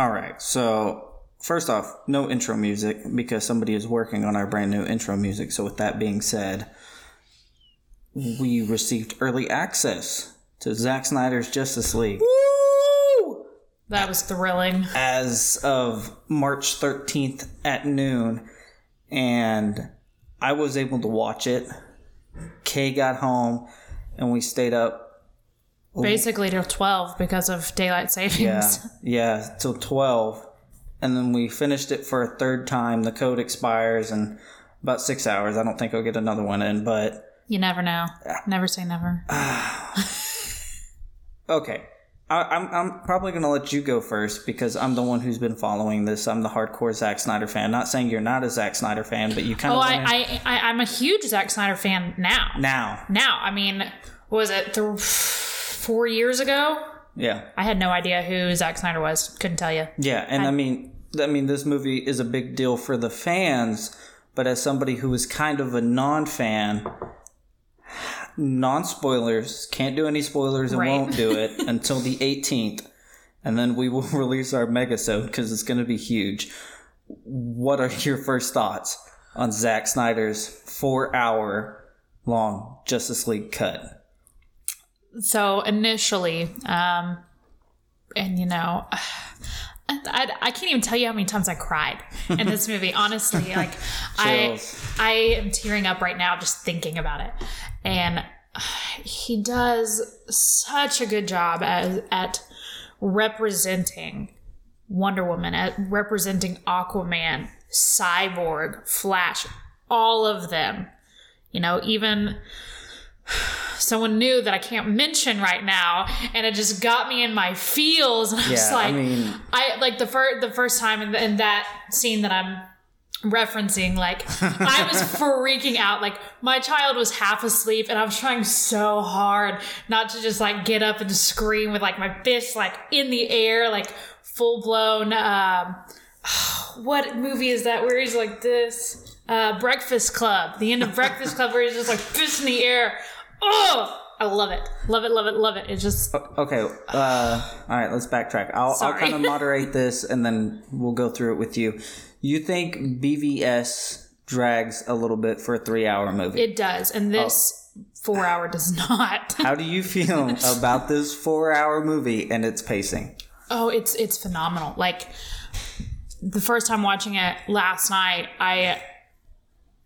All right. So, first off, no intro music because somebody is working on our brand new intro music. So, with that being said, we received early access to Zack Snyder's Justice League Woo! That was thrilling. as of March 13th at noon. And I was able to watch it. Kay got home and we stayed up Basically till 12 because of daylight savings. Yeah, yeah, till twelve, and then we finished it for a third time. The code expires in about six hours. I don't think I'll get another one in, but You never know. Never say never. okay. I, I'm I'm probably gonna let you go first because I'm the one who's been following this. I'm the hardcore Zack Snyder fan. Not saying you're not a Zack Snyder fan, but you kind Oh, of I, I, I, I'm a huge Zack Snyder fan now. now. Now, I mean, was it th- four years ago? Yeah, I had no idea who Zack Snyder was. Couldn't tell you. yeah, and I mean, I mean, this movie is a big deal for the fans, but as somebody who is kind of a non-fan, non spoilers, can't do any spoilers and Right. won't do it until the 18th. And then we will release our megasode because it's going to be huge. What are your first thoughts on Zack Snyder's four hour long Justice League cut? So initially, um, and you know, I, I can't even tell you how many times I cried in this movie. Honestly, like I, I am tearing up right now just thinking about it, and he does such a good job as at representing Wonder Woman, at representing Aquaman, Cyborg, Flash, all of them. You know, even someone new that I can't mention right now, and it just got me in my feels. And I was Yeah, I like, mean- I like the first the first time in, in that scene that I'm referencing like i was freaking out. Like my child was half asleep and i was trying so hard not to just like get up and scream with like my fist like in the air like full blown um what movie is that where he's like this? Uh breakfast club the end of breakfast club where he's just like fist in the air oh i love it love it love it love it it's just Okay, uh, all right, let's backtrack. I'll, I'll kind of moderate this and then we'll go through it with you. You think BVS drags a little bit for a three hour movie? it does and this four hour does not How do you feel about this four hour movie and its pacing? Oh, it's it's phenomenal. Like the first time watching it last night, I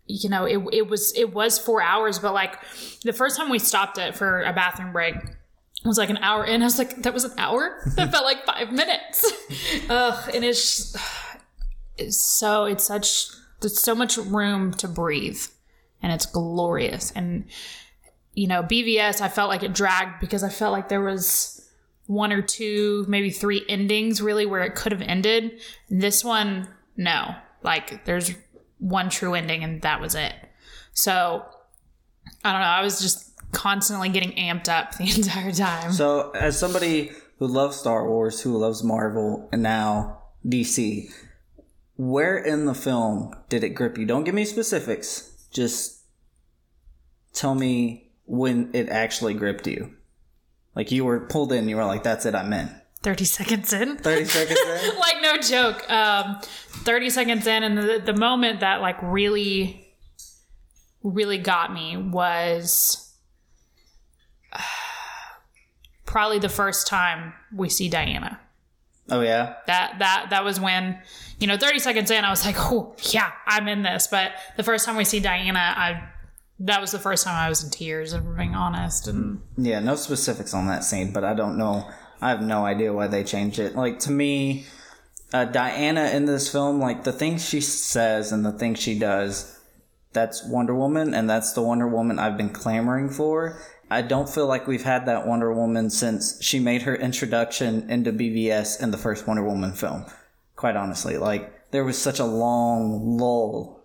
you know, it it was it was 4 hours, but like the first time we stopped it for a bathroom break was like an hour in. I was like, that was an hour? That felt like five minutes. Ugh, and it's, it's so it's such there's so much room to breathe and it's glorious. And you know, BVS I felt like it dragged because I felt like there was one or two, maybe three endings really where it could have ended. This one, no. Like there's one true ending and that was it. So I don't know. I was just constantly getting amped up the entire time. So, as somebody who loves Star Wars, who loves Marvel, and now DC, where in the film did it grip you? Don't give me specifics. Just tell me when it actually gripped you. Like you were pulled in, you were like, that's it, I'm in. 30 seconds in. 30 seconds in? like no joke. Um, 30 seconds in and the, the moment that like really really got me was probably the first time we see Diana. Oh, yeah? That that that was when you know 30 seconds in I was like, "Oh, yeah, I'm in this." But the first time we see Diana, I that was the first time I was in tears, if we're being honest. And Yeah, no specifics on that scene, but I don't know. I have no idea why they changed it. Like, to me, uh, Diana in this film, like, the things she says and the things she does, that's Wonder Woman, and that's the Wonder Woman I've been clamoring for. I don't feel like we've had that Wonder Woman since she made her introduction into BVS in the first Wonder Woman film. Quite honestly, like, there was such a long lull.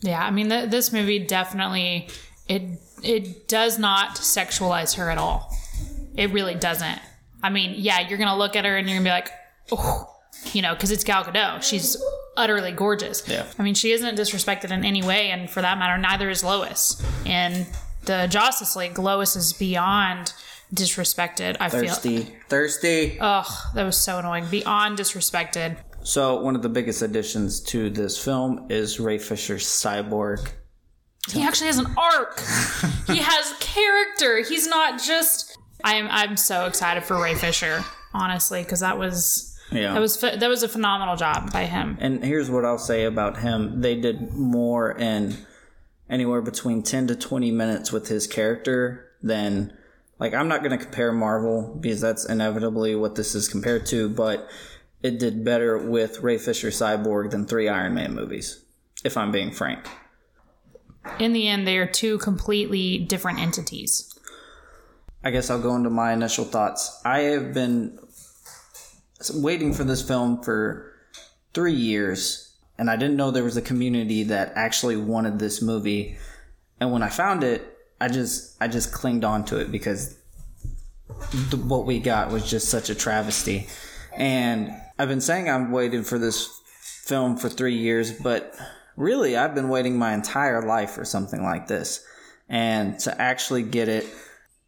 Yeah, I mean, th- this movie definitely it it does not sexualize her at all. It really doesn't. I mean, yeah, you're gonna look at her and you're gonna be like, oh, you know, because it's Gal Gadot. She's utterly gorgeous. Yeah. I mean, she isn't disrespected in any way, and for that matter, neither is Lois. In the Justice League, Lois is beyond disrespected. I feel. Thirsty. Thirsty. Ugh, that was so annoying. Beyond disrespected. So one of the biggest additions to this film is Ray Fisher's cyborg. He actually has an arc. he has character. He's not just. I'm I'm so excited for Ray Fisher, honestly, because that was Yeah. that was that was a phenomenal job by him. And here's what I'll say about him. They did more in anywhere between 10 to 20 minutes with his character than like I'm not going to compare Marvel because that's inevitably what this is compared to, but it did better with Ray Fisher Cyborg than 3 Iron Man movies, if I'm being frank. In the end, they are two completely different entities. I guess I'll go into my initial thoughts. I have been waiting for this film for three years, and I didn't know there was a community that actually wanted this movie. And when I found it, I just I just clinged on to it because what we got was just such a travesty. And I've been saying I'm waiting for this film for three years, but really I've been waiting my entire life for something like this. And to actually get it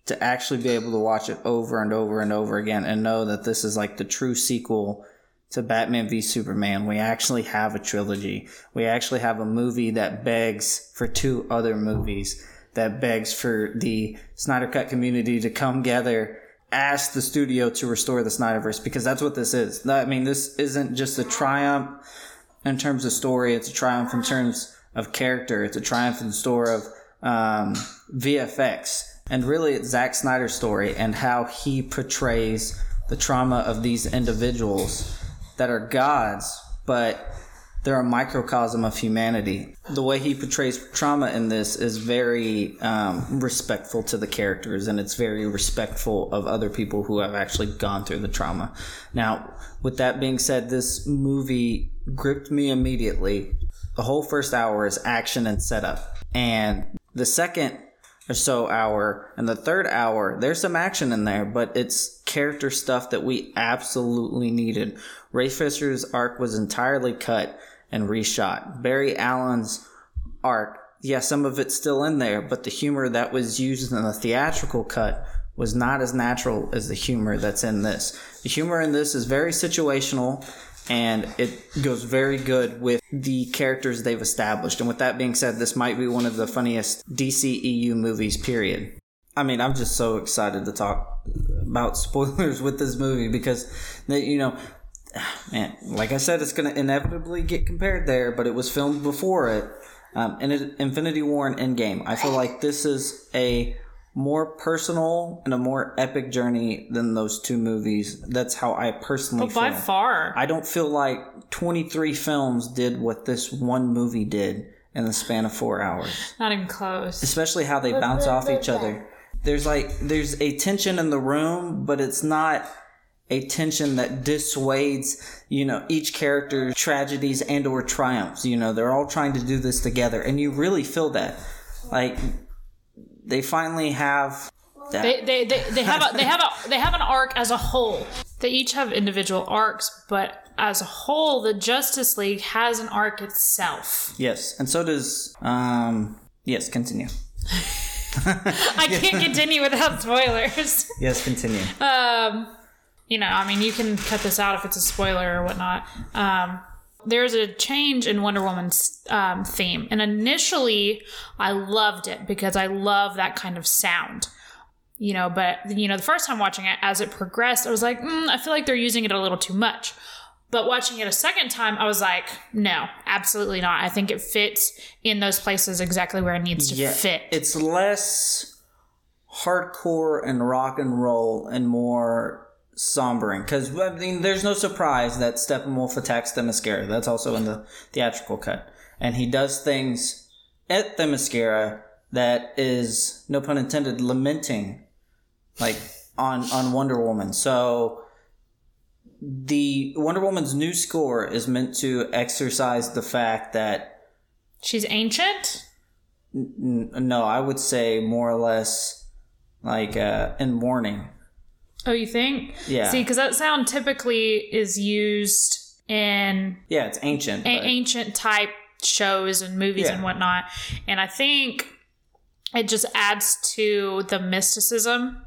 to actually be able to watch it over and over and over again and know that this is like the true sequel to Batman v Superman. We actually have a trilogy. We actually have a movie that begs for two other movies, that begs for the Snyder Cut community to come together, ask the studio to restore the Snyderverse, because that's what this is. I mean, this isn't just a triumph in terms of story, it's a triumph in terms of character, it's a triumph in store of um, VFX. And really, it's Zack Snyder's story and how he portrays the trauma of these individuals that are gods, but they're a microcosm of humanity. The way he portrays trauma in this is very um, respectful to the characters and it's very respectful of other people who have actually gone through the trauma. Now, with that being said, this movie gripped me immediately. The whole first hour is action and setup. And the second or so hour and the third hour there's some action in there but it's character stuff that we absolutely needed. Ray fisher's arc was entirely cut and reshot. Barry allen's arc yeah some of it's still in there but the humor that was used in the theatrical cut was not as natural as the humor that's in this. The humor in this is very situational and it goes very good with the characters they've established. And with that being said, this might be one of the funniest DCEU movies, period. I mean, I'm just so excited to talk about spoilers with this movie because, you know, man, like I said, it's going to inevitably get compared there, but it was filmed before it. Um, and it, Infinity War and Endgame. I feel like this is a more personal and a more epic journey than those two movies. That's how I personally But by feel. far, I don't feel like 23 films did what this one movie did in the span of four hours. not even close. Especially how they bounce off each other. There's like, there's a tension in the room, but it's not a tension that dissuades, you know, each character's tragedies and or triumphs. You know, they're all trying to do this together. And you really feel that. Like, they finally have that. They, they, they, they have a they have a they have an arc as a whole. They each have individual arcs, but as a whole, the Justice League has an arc itself. yes. And so does, um, yes, continue. I can't continue without spoilers. Yes, continue. Um, you know, I mean, you can cut this out if it's a spoiler or whatnot. Um, there's a change in Wonder Woman's um, theme, and initially I loved it because I love that kind of sound. You know, but you know, the first time watching it, as it progressed, I was like, mm, I feel like they're using it a little too much. But watching it a second time, I was like, no, absolutely not. I think it fits in those places exactly where it needs to Yeah, fit. It's less hardcore and rock and roll and more sombering. Because I mean, there's no surprise that Steppenwolf attacks Themyscira. That's also in the theatrical cut, and he does things at Themyscira that is, no pun intended, lamenting, like on on Wonder Woman. So. The Wonder Woman's new score is meant to exercise the fact that She's ancient. N- no, I would say more or less like uh, in mourning. Oh, you think? Yeah. See, because that sound typically is used in Yeah, it's ancient. a- ancient type shows and movies Yeah. and whatnot, and I think it just adds to the mysticism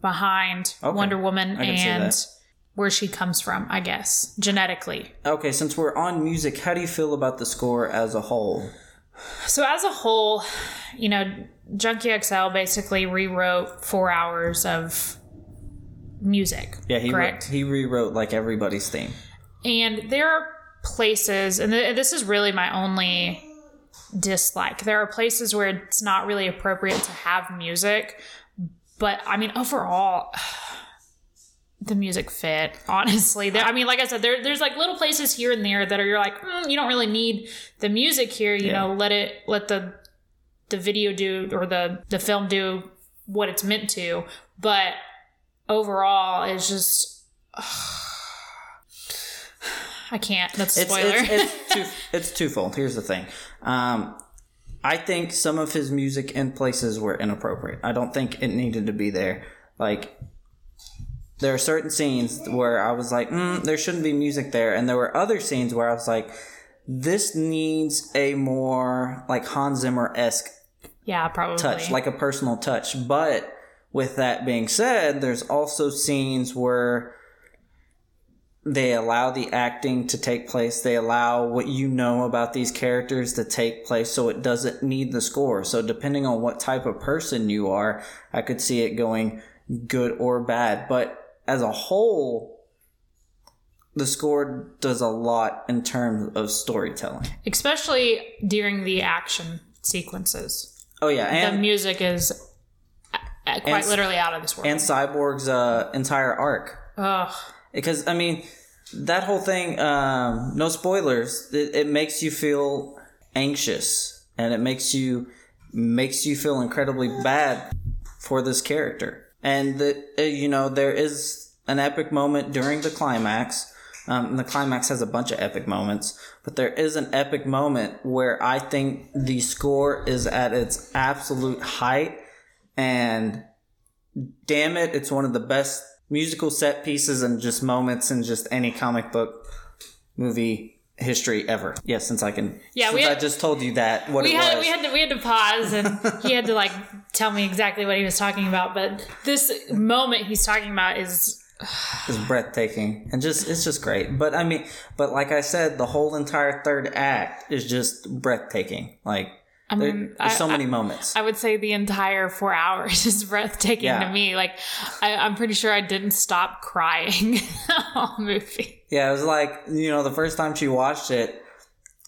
behind Okay. Wonder Woman I can see and where she comes from, I guess, genetically. Okay, since we're on music, how do you feel about the score as a whole? So as a whole, you know, Junkie XL basically rewrote four hours of music. Yeah, he correct. he rewrote like everybody's theme. And there are places, and th- this is really my only dislike. There are places where it's not really appropriate to have music, but I mean, overall, the music fit. Honestly, there, I mean, like I said, there, there's like little places here and there that are you're like, mm, you don't really need the music here. You Yeah. know, let it let the the video do or the the film do what it's meant to. But overall, it's just. I can't. That's a It's spoiler. it's it's, two, it's twofold. Here's the thing. Um, I think some of his music in places were inappropriate. I don't think it needed to be there. Like there are certain scenes where I was like, mm, there shouldn't be music there, and there were other scenes where I was like, this needs a more like Hans Zimmer esque yeah, probably. touch, like a personal touch. But with that being said, there's also scenes where they allow the acting to take place. They allow what you know about these characters to take place so it doesn't need the score. So depending on what type of person you are, I could see it going good or bad. But as a whole, the score does a lot in terms of storytelling. especially during the action sequences. Oh yeah, the music is quite and- literally out of this world. and Cyborg's uh, entire arc. Ugh. because I mean that whole thing. Um, no spoilers. It, it makes you feel anxious, and it makes you makes you feel incredibly bad for this character. And that uh, you know there is an epic moment during the climax. Um, and the climax has a bunch of epic moments, but there is an epic moment where I think the score is at its absolute height, and damn it, it's one of the best musical set pieces and just moments in just any comic book movie history ever. Yeah, since I can. Yeah, since had- I just told you that what We it had was. we had to we had to pause and he had to like tell me exactly what he was talking about. But this moment he's talking about is is breathtaking and just it's just great. But I mean, but like I said, the whole entire third act is just breathtaking. Like I there- mean there's so I- many moments. I would say the entire four hours is breathtaking Yeah. to me. Like I, I'm pretty sure I didn't stop crying the whole movie. Yeah, it was like, you know, the first time she watched it,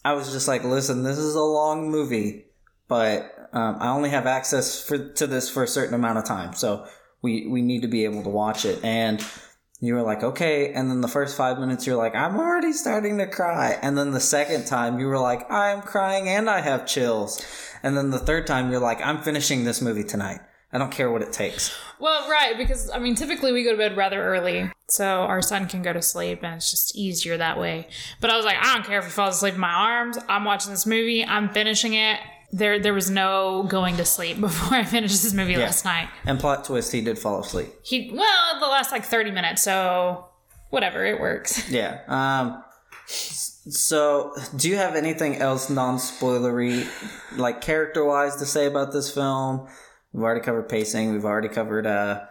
I was just like, listen, this is a long movie, but um, I only have access for, to this for a certain amount of time. So we, we need to be able to watch it. And you were like, okay. And then the first five minutes, you're like, I'm already starting to cry. And then the second time, you were like, I'm crying and I have chills. And then the third time, you're like, I'm finishing this movie tonight. I don't care what it takes. Well, right, because I mean, typically we go to bed rather early, so our son can go to sleep, and it's just easier that way. But I was like, I don't care if he falls asleep in my arms. I'm watching this movie. I'm finishing it. There, there was no going to sleep before I finished this movie last night. And plot twist, he did fall asleep. He, well, the last like 30 minutes, so whatever, it works. Yeah. Um. So, do you have anything else non-spoilery, like character-wise, to say about this film? We've already covered pacing. We've already covered. Uh,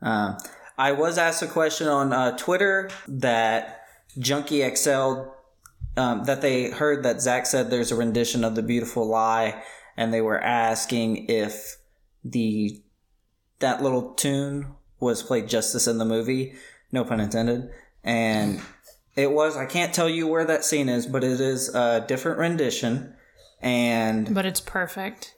um, I was asked a question on uh, Twitter that Junkie XL um, that they heard that Zack said there's a rendition of the Beautiful Lie, and they were asking if the that little tune was played justice in the movie. No pun intended. And it was. I can't tell you where that scene is, but it is a different rendition. And But it's perfect.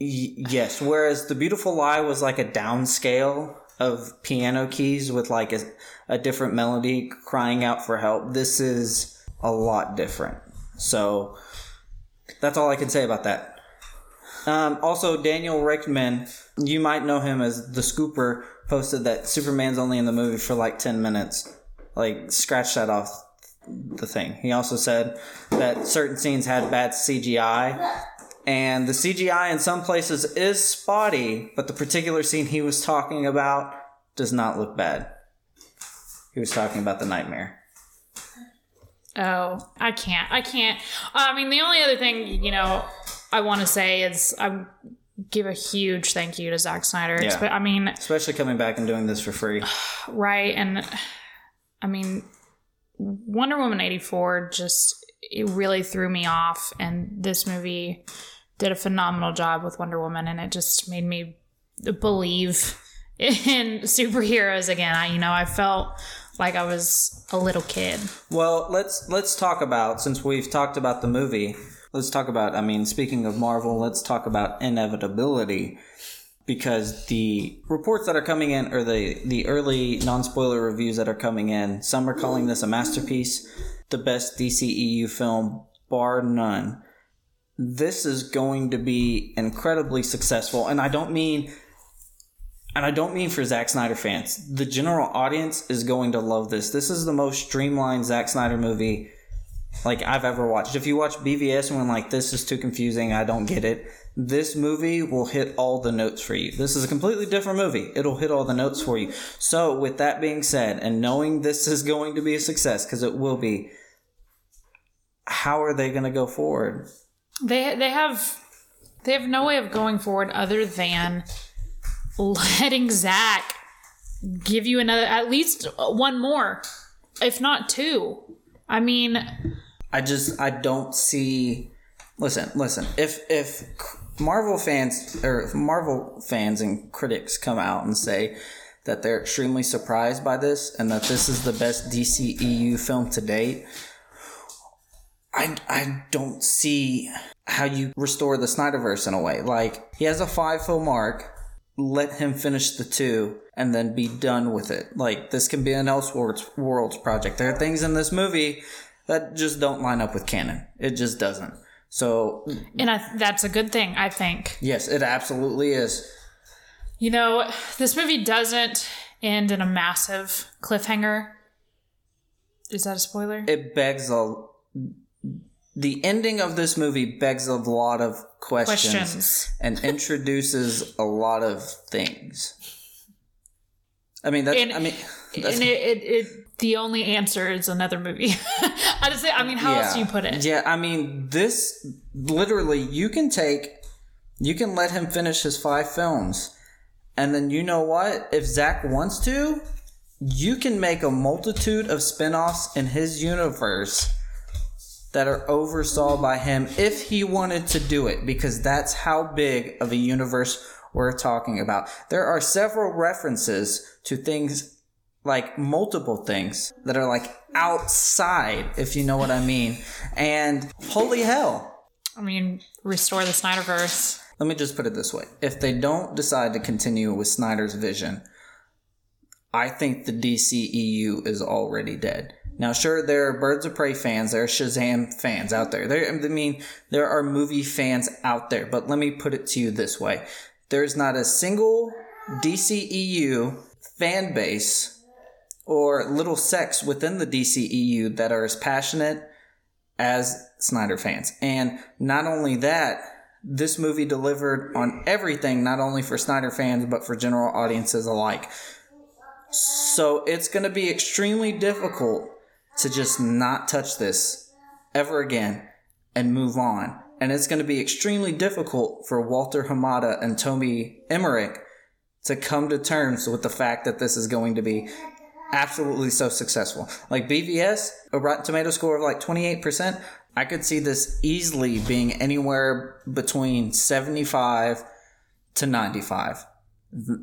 y- yes, whereas the Beautiful Lie was like a downscale of piano keys with like a, a different melody crying out for help. This is a lot different. So that's all I can say about that. Um, also, Daniel Richtman, you might know him as the Scooper, posted that Superman's only in the movie for like 10 minutes. Like, scratch that off the thing. He also said that certain scenes had bad CGI, and the CGI in some places is spotty, but the particular scene he was talking about does not look bad. He was talking about the nightmare. Oh, I can't. I can't. I mean, the only other thing, you know, I want to say is I give a huge thank you to Zack Snyder. Yeah. But I mean, Especially coming back and doing this for free. right and I mean, Wonder Woman eighty four just it really threw me off, and this movie did a phenomenal job with Wonder Woman, and it just made me believe in superheroes again. I, you know, I felt like I was a little kid. Well, let's let's talk about since we've talked about the movie. Let's talk about. I mean, speaking of Marvel, let's talk about inevitability because the reports that are coming in, or the the early non spoiler reviews that are coming in, some are calling this a masterpiece, the best DCEU film bar none. This is going to be incredibly successful, and I don't mean and I don't mean for Zack Snyder fans. The general audience is going to love this. This is the most streamlined Zack Snyder movie like I've ever watched. If you watch BVS and went like this is too confusing, I don't get it. This movie will hit all the notes for you. This is a completely different movie. It'll hit all the notes for you. So, with that being said, and knowing this is going to be a success because it will be, how are they going to go forward? They they have they have no way of going forward other than letting Zack give you another at least one more, if not two. I mean, I just I don't see. Listen, listen. If if Marvel fans or Marvel fans and critics come out and say that they're extremely surprised by this and that this is the best DCEU film to date, I I don't see how you restore the Snyderverse in a way. Like he has a five film arc. Let him finish the two and then be done with it. Like this can be an Elseworlds worlds project. There are things in this movie that just don't line up with canon. It just doesn't. So and I, that's a good thing, I think. yes, it absolutely is. You know, this movie doesn't end in a massive cliffhanger. Is that a spoiler? It begs a the ending of this movie begs a lot of questions, Questions. and introduces a lot of things. I mean, that's, And- I mean, that's, and it, it, it, the only answer is another movie. I just say, I mean, how else do you put it? Yeah, I mean, this literally, you can take, you can let him finish his five films, and then you know what? If Zack wants to, you can make a multitude of spin offs in his universe that are oversaw by him if he wanted to do it, because that's how big of a universe we're talking about. There are several references to things like multiple things that are like outside, if you know what I mean. And holy hell. I mean, restore the Snyderverse. Let me just put it this way. If they don't decide to continue with Snyder's vision, I think the DCEU is already dead. Now, sure, there are Birds of Prey fans, there are Shazam fans out there. There, I mean, there are movie fans out there, but let me put it to you this way. There's not a single DCEU fan base or little sects within the DCEU that are as passionate as Snyder fans. And not only that, this movie delivered on everything, not only for Snyder fans, but for general audiences alike. So it's going to be extremely difficult to just not touch this ever again and move on. And it's going to be extremely difficult for Walter Hamada and Tommy Emmerich to come to terms with the fact that this is going to be absolutely so successful. Like BVS, a Rotten Tomato score of like 28%, I could see this easily being anywhere between 75 to 95.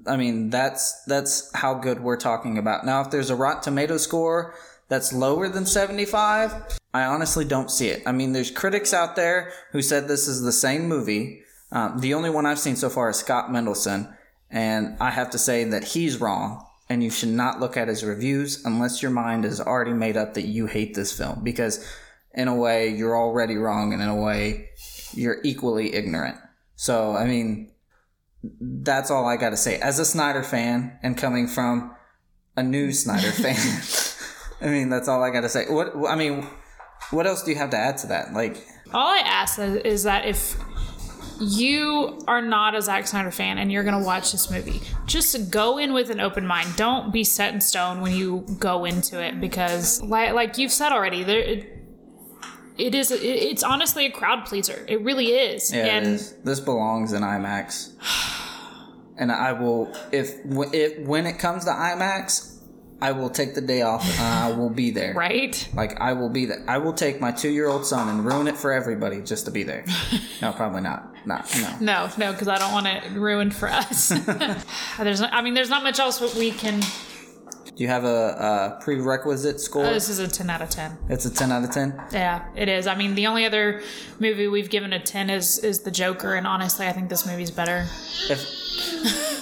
I mean, that's that's how good we're talking about. Now, if there's a Rotten Tomato score that's lower than 75, I honestly don't see it. I mean, there's critics out there who said this is the same movie. Um, the only one I've seen so far is Scott Mendelson, and I have to say that he's wrong. And you should not look at his reviews unless your mind is already made up that you hate this film, because in a way you're already wrong, and in a way you're equally ignorant. So, I mean, that's all I got to say. As a Snyder fan and coming from a new Snyder fan, I mean, that's all I got to say. What I mean, what else do you have to add to that? Like, All I ask is, that if you are not a Zack Snyder fan and you're going to watch this movie, just go in with an open mind. Don't be set in stone when you go into it because, like, like you've said already, there. It, it is it, it's honestly a crowd pleaser. It really is. Yeah, and is. This belongs in IMAX. and I will if if when it comes to IMAX, I will take the day off and I will be there. right? Like I will be there. I will take my two year old son and ruin it for everybody just to be there. no, probably not. Not no. No, no, because I don't want it ruined for us. there's, not, I mean, there's not much else what we can. Do you have a, a prerequisite score? Oh, this is a ten out of ten. it's a ten out of ten. Yeah, it is. I mean, the only other movie we've given a ten is is the Joker, and honestly, I think this movie's better. If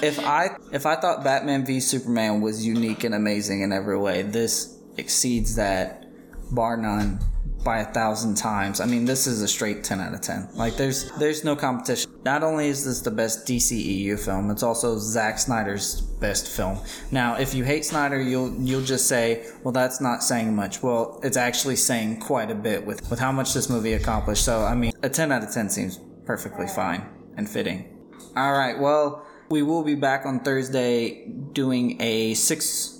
if I if I thought Batman v Superman was unique and amazing in every way, this exceeds that bar none by a thousand times. I mean, this is a straight ten out of ten. Like there's there's no competition. Not only is this the best DCEU film, it's also Zack Snyder's best film. Now, if you hate Snyder, you'll you'll just say, well, that's not saying much. Well, it's actually saying quite a bit with with how much this movie accomplished. So, I mean, a ten out of ten seems perfectly fine and fitting. All right. Well, we will be back on Thursday doing a six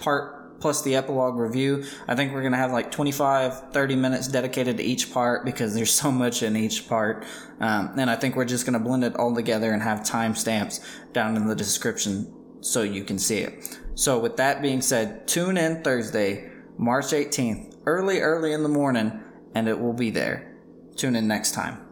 part plus the epilogue review. I think we're going to have like 25, 30 minutes dedicated to each part because there's so much in each part. Um, and I think we're just going to blend it all together and have timestamps down in the description so you can see it. So, with that being said, tune in Thursday, March 18th, early, early in the morning, and it will be there. Tune in next time.